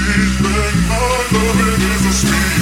Sweet thing, my loving is a sweet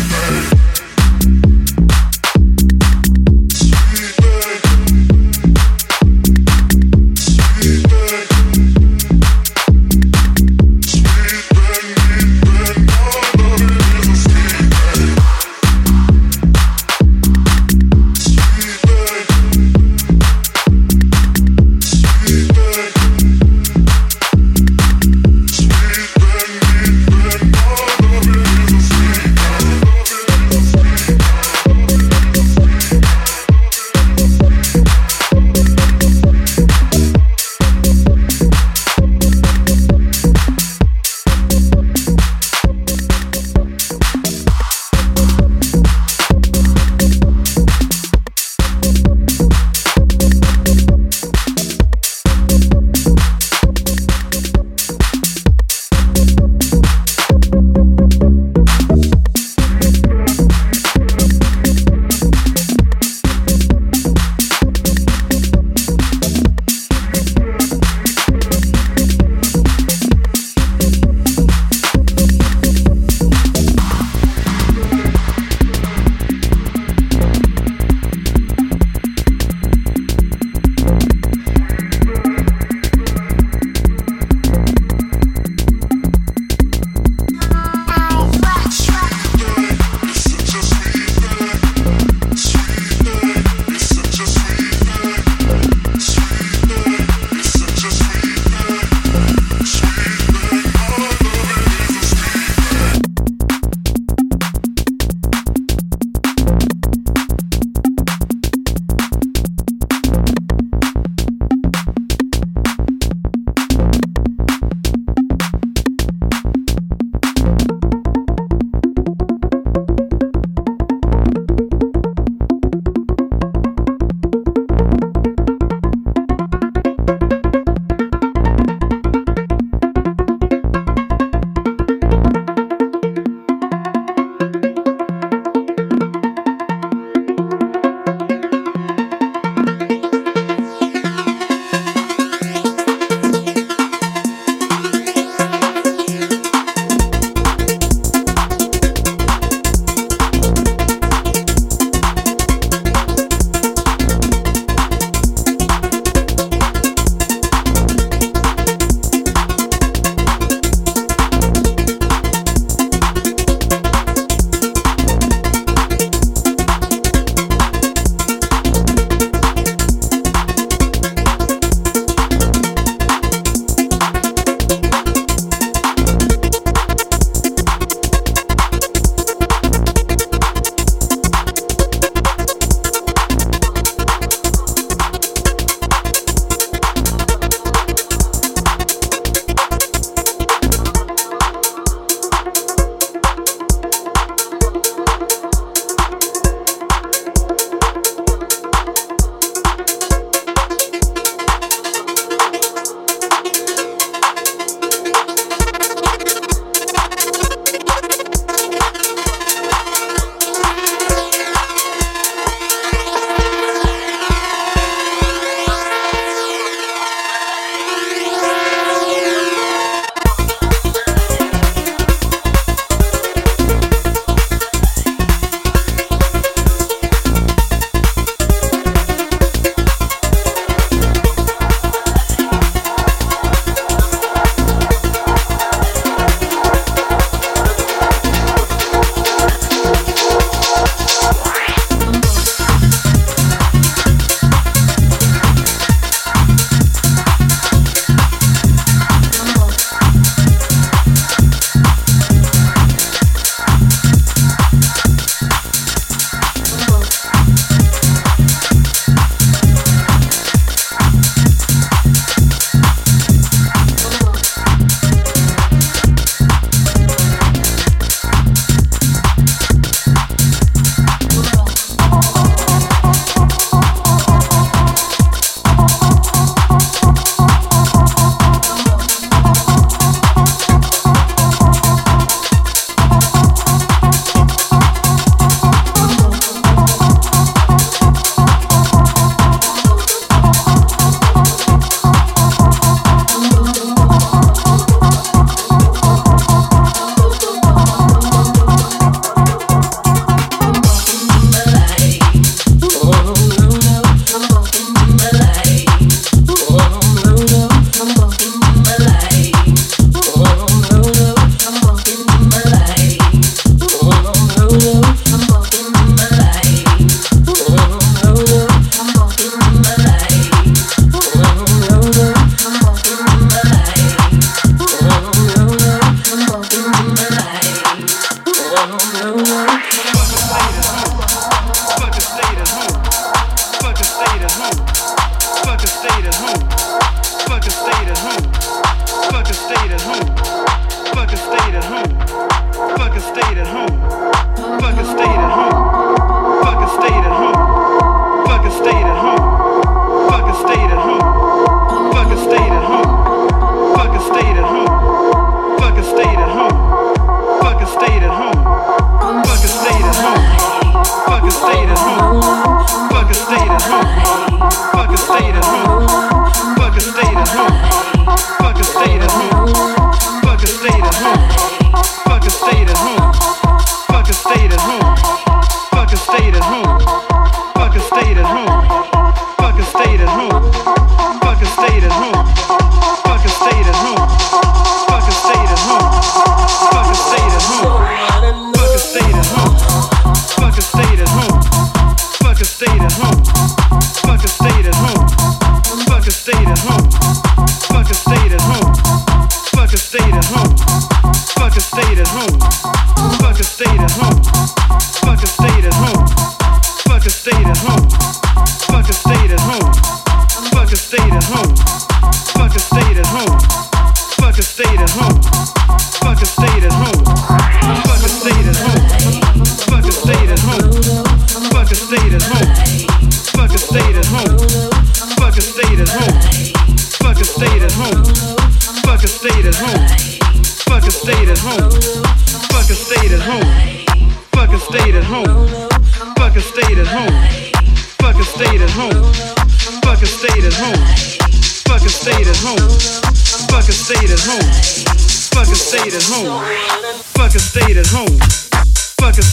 at home.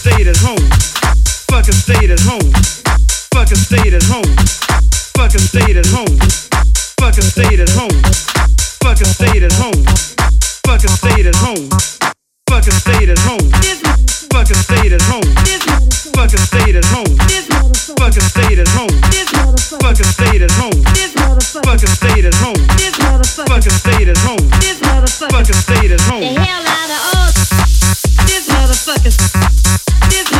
stayed at home. Fucking stayed at home. Fucking stayed at home. Fucking stayed at home. Fucking stayed at home. Fucking stayed at home. Fucking stayed at home. Fucking stayed at home. Fucking stayed at home. Fucking stayed at home. Fucking stayed at home. Fucking stayed at home. Fucking stayed at home. Fucking stayed at home. Fucking stayed at home. Give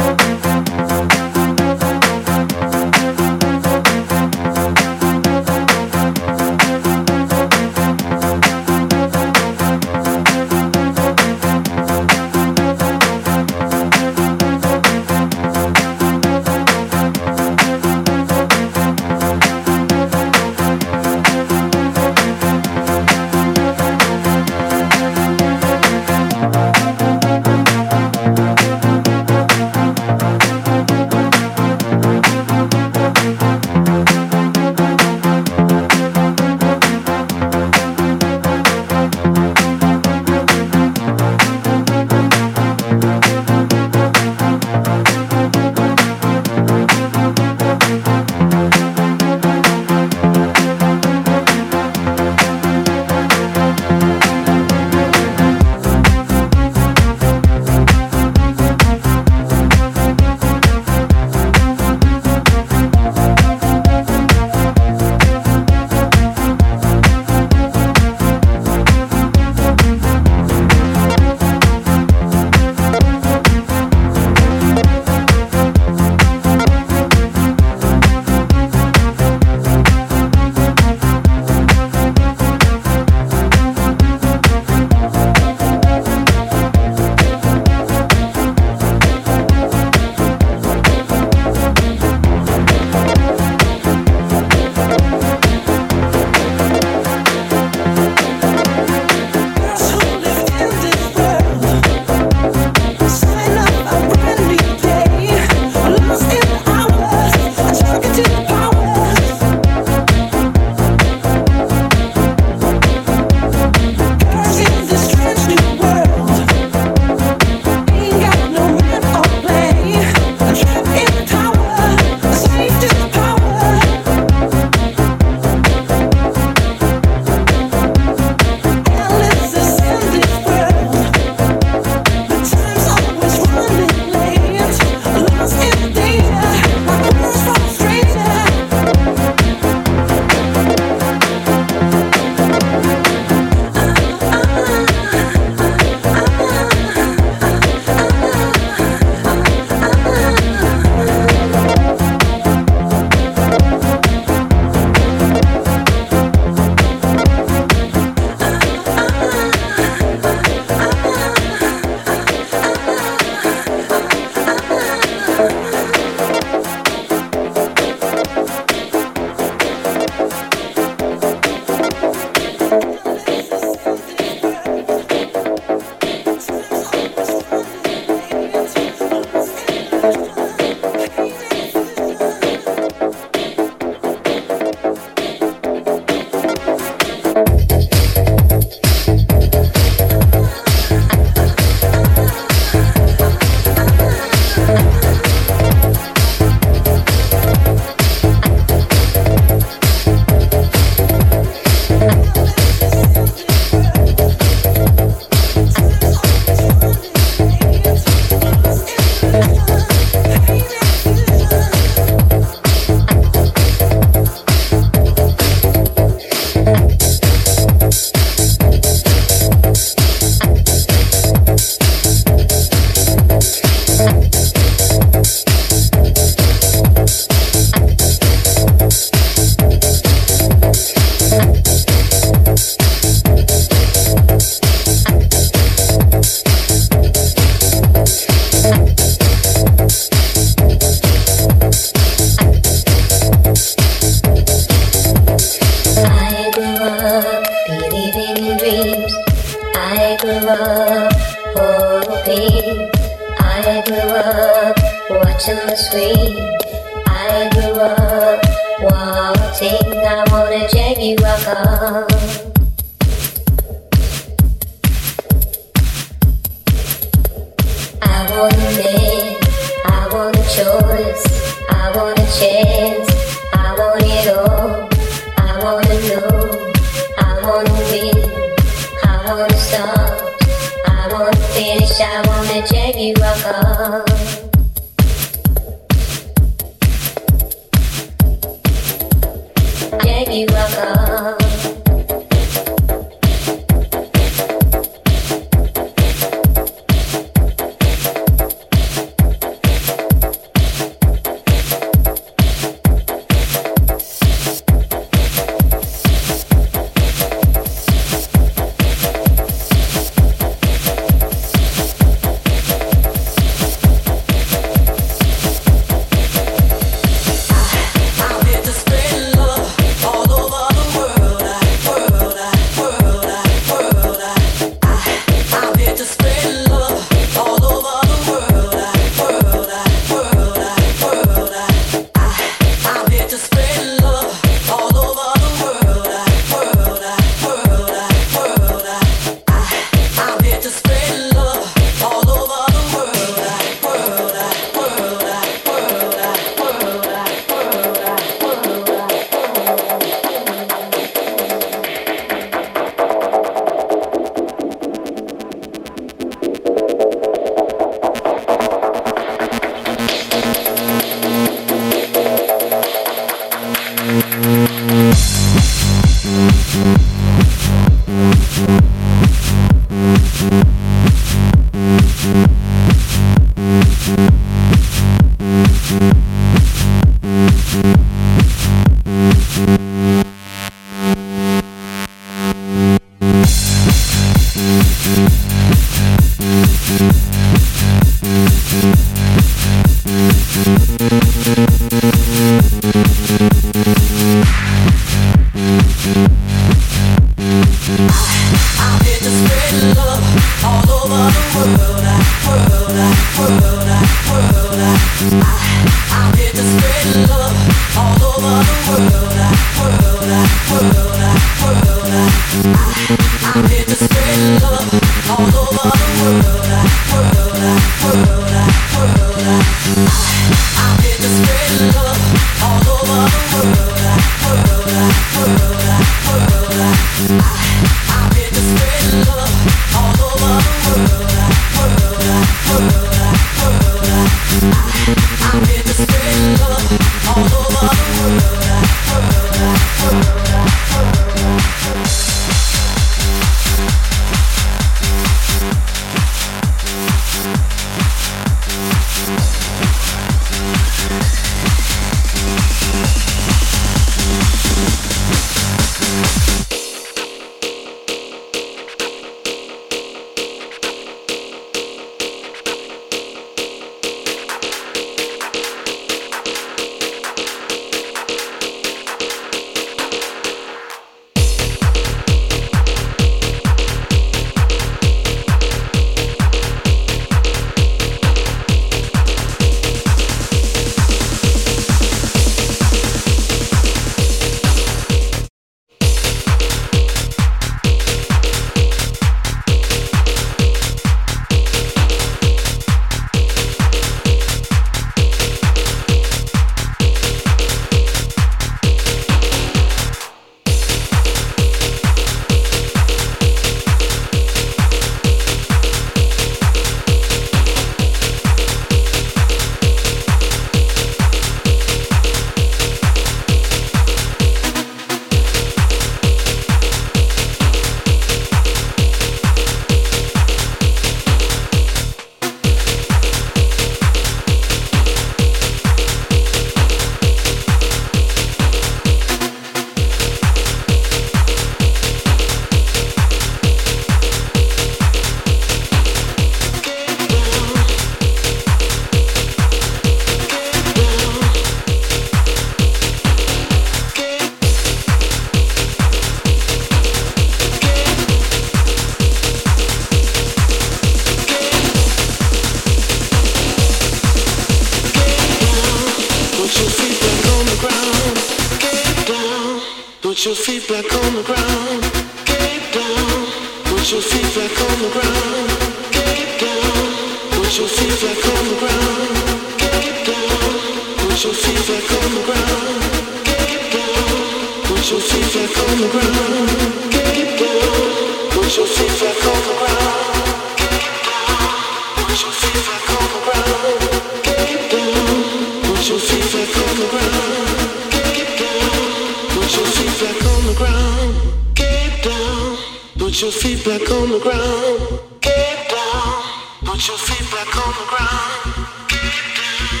Put your feet back on the ground. Get down. Put your feet back on the ground. Get down.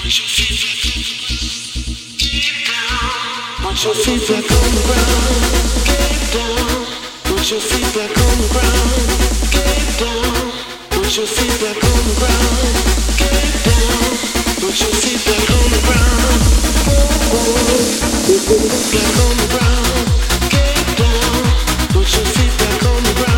Put your feet back on the ground. Get down. Put your feet back on the ground. Get down. Put your feet back on the ground. Get down. Put your feet back on the ground. Get down. Put your feet back on the ground. Put your feet back on the ground. Put your feet back on the ground.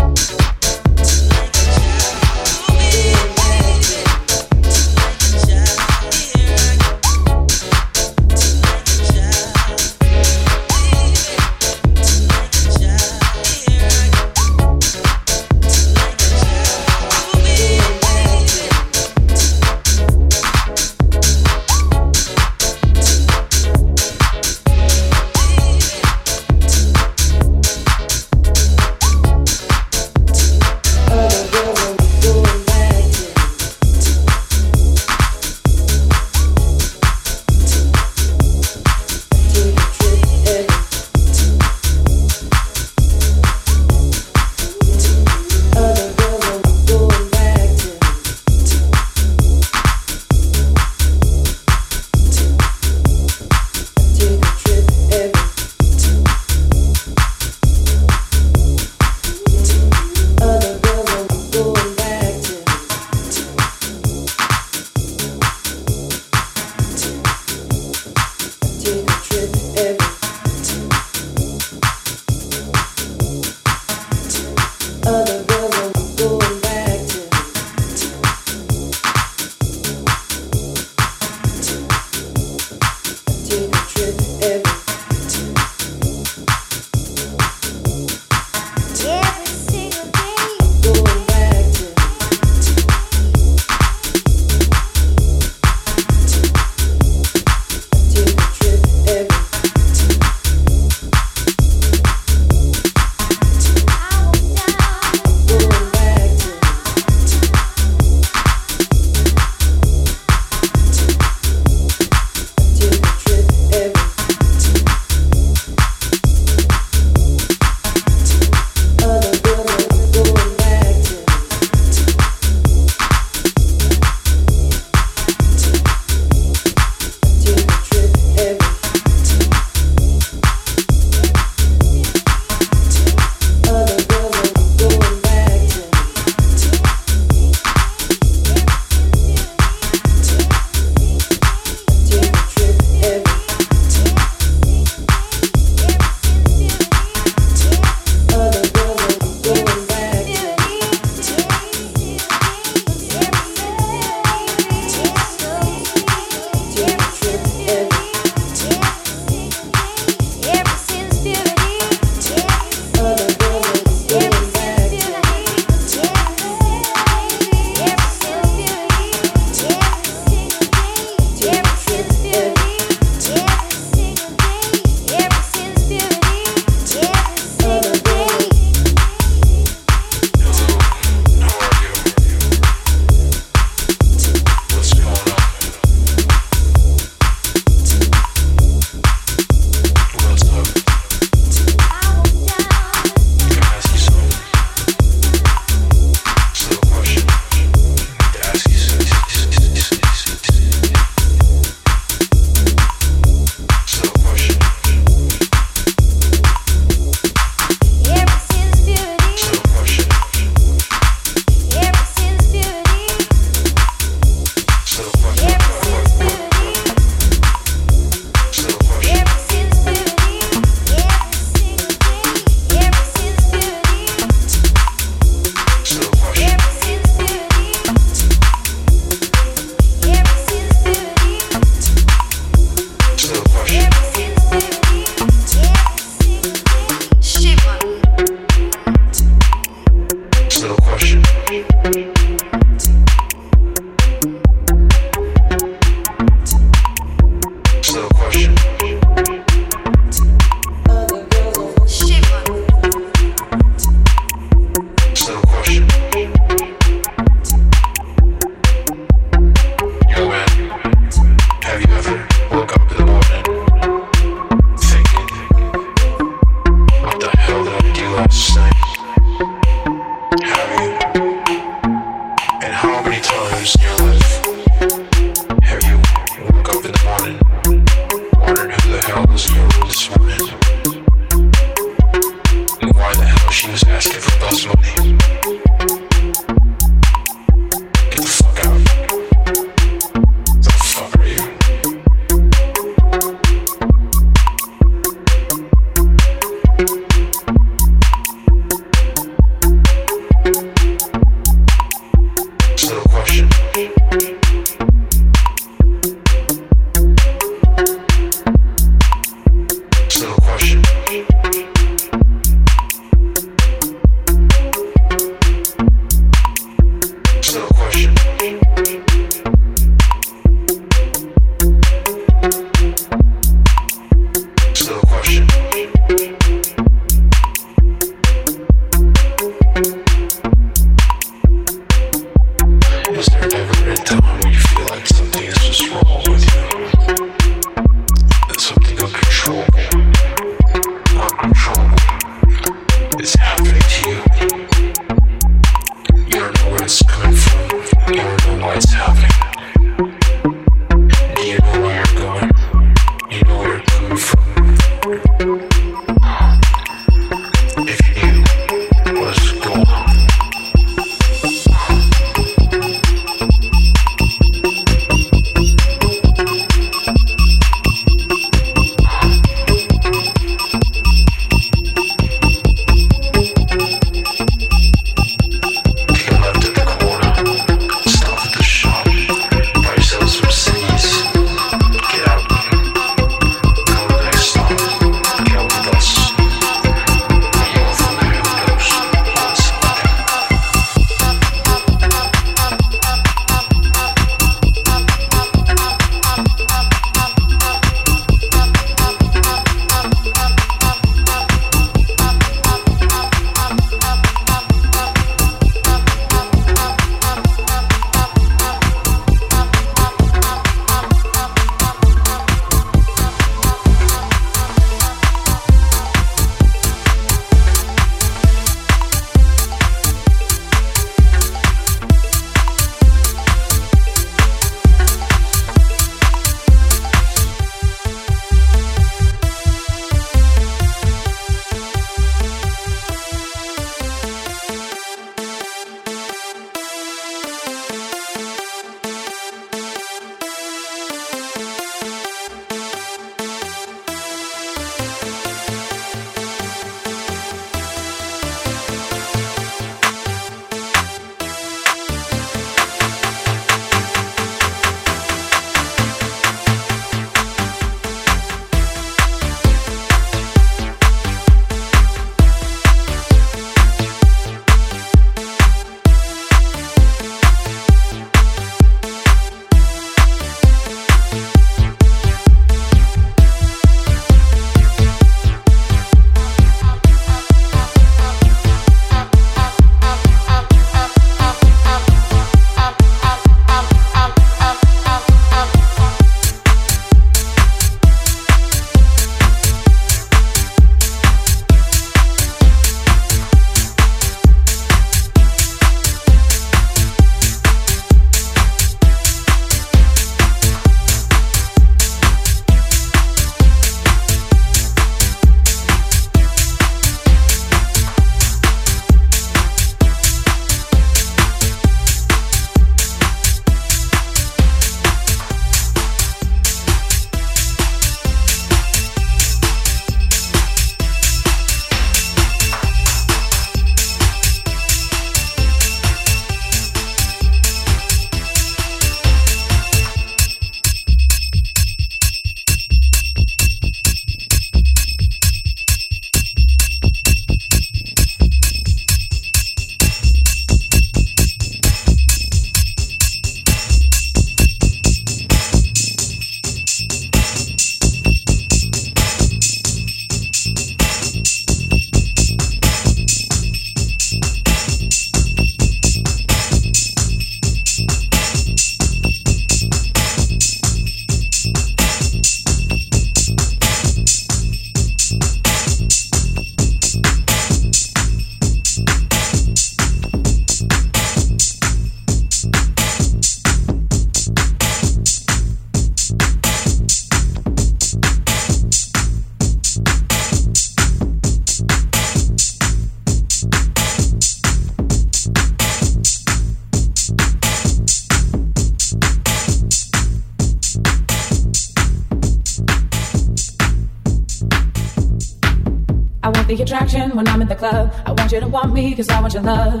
The attraction when I'm in the club. I want you to want me cause I want your love.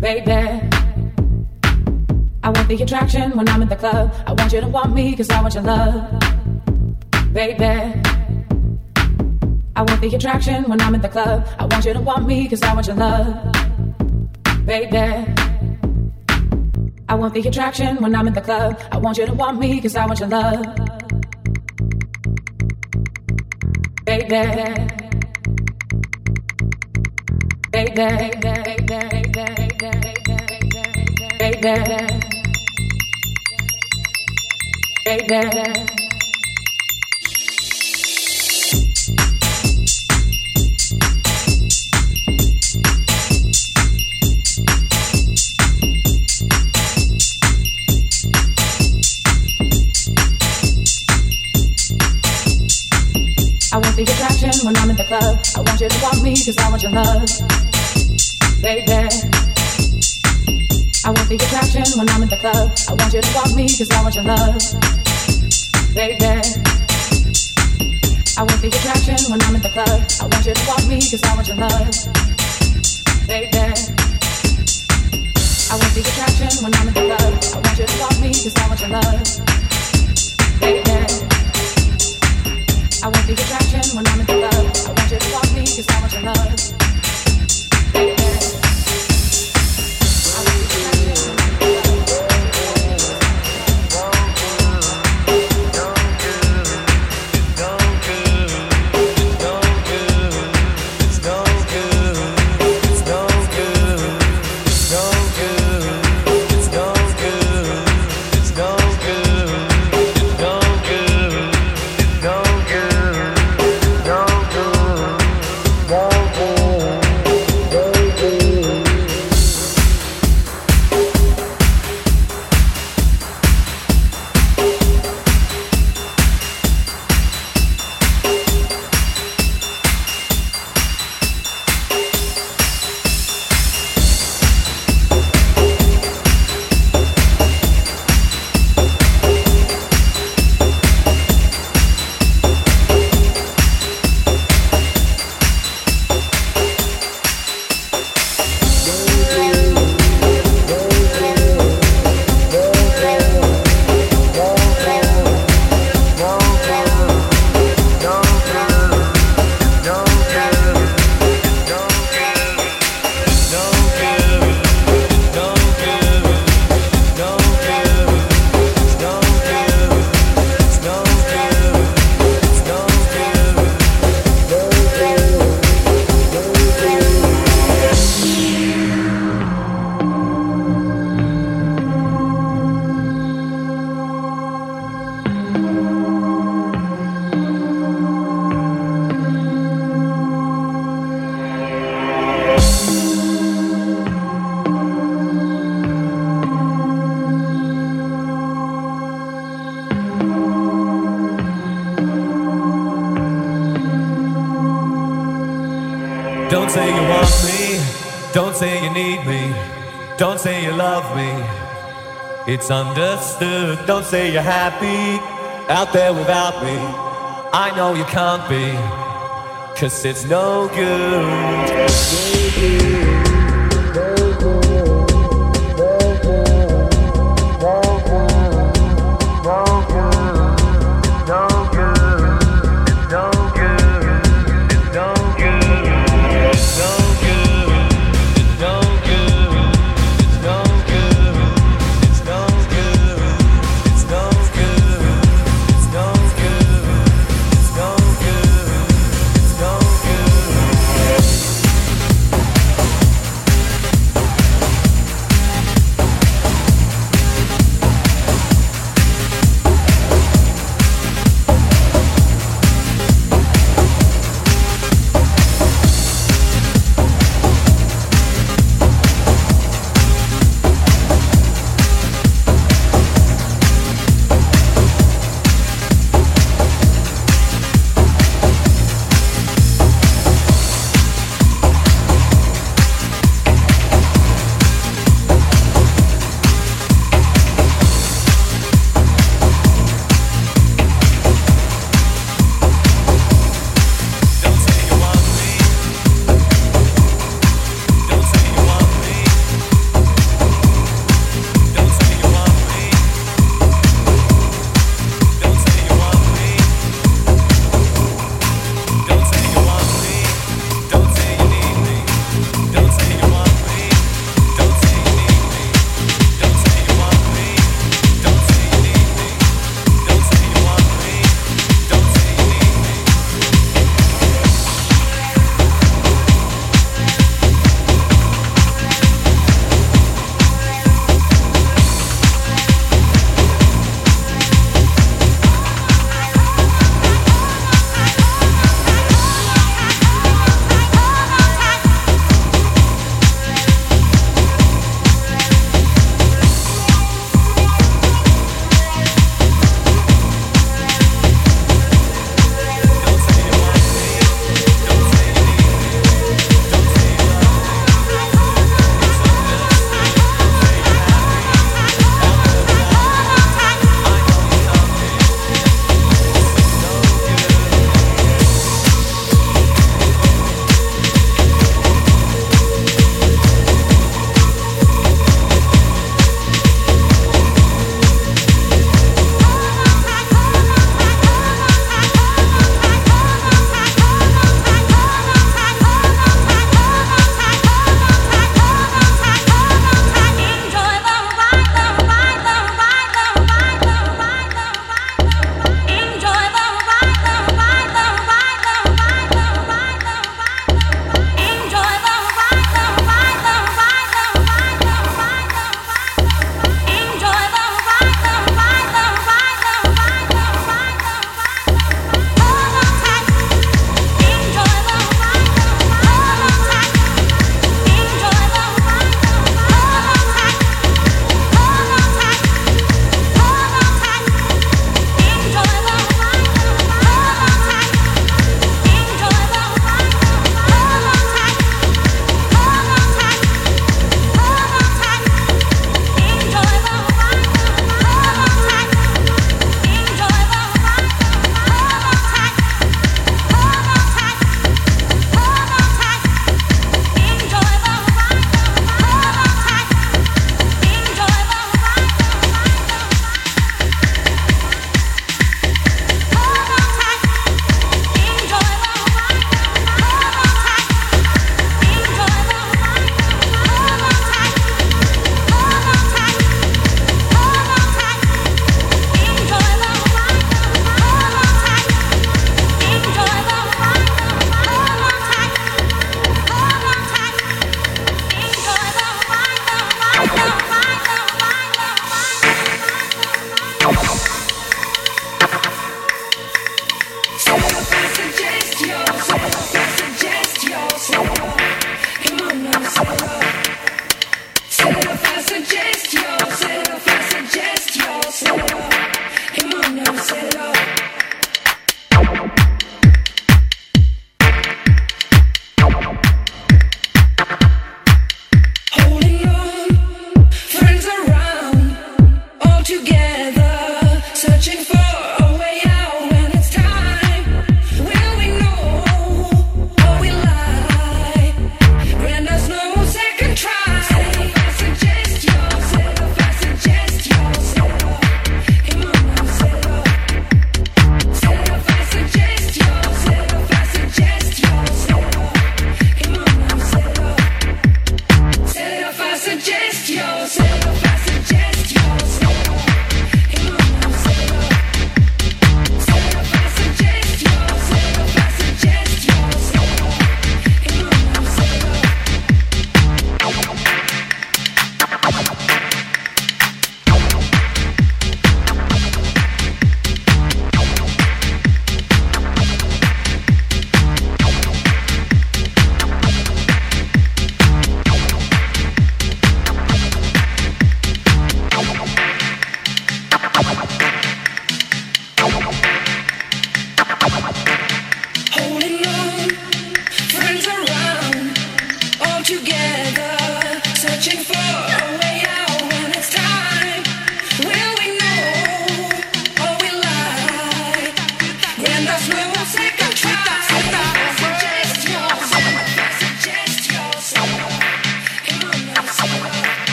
Baby. I want the attraction when I'm in the club. I want you to want me cause I want your love. Baby. I want the attraction when I'm in the club. I want you to want me cause I want your love. Baby. I want the attraction when I'm in the club. I want you to want me cause I want your love. Baby. I want the attraction when I'm in the club. I want you to want me cause I want your love. Baby. I want the attraction when I'm in the club. I want you to want me cause I want your love. Baby. I want the attraction when I'm in the club. I want you to want me cause I want your love. Baby. I want the attraction when I'm in the club. I want you to want me cause I want your love. Baby. I want the attraction when I'm in the club. I want you to want me cause I want your love. Don't say you want me, don't say you need me, don't say you love me. It's understood. Don't say you're happy out there without me. I know you can't be, cause it's no good.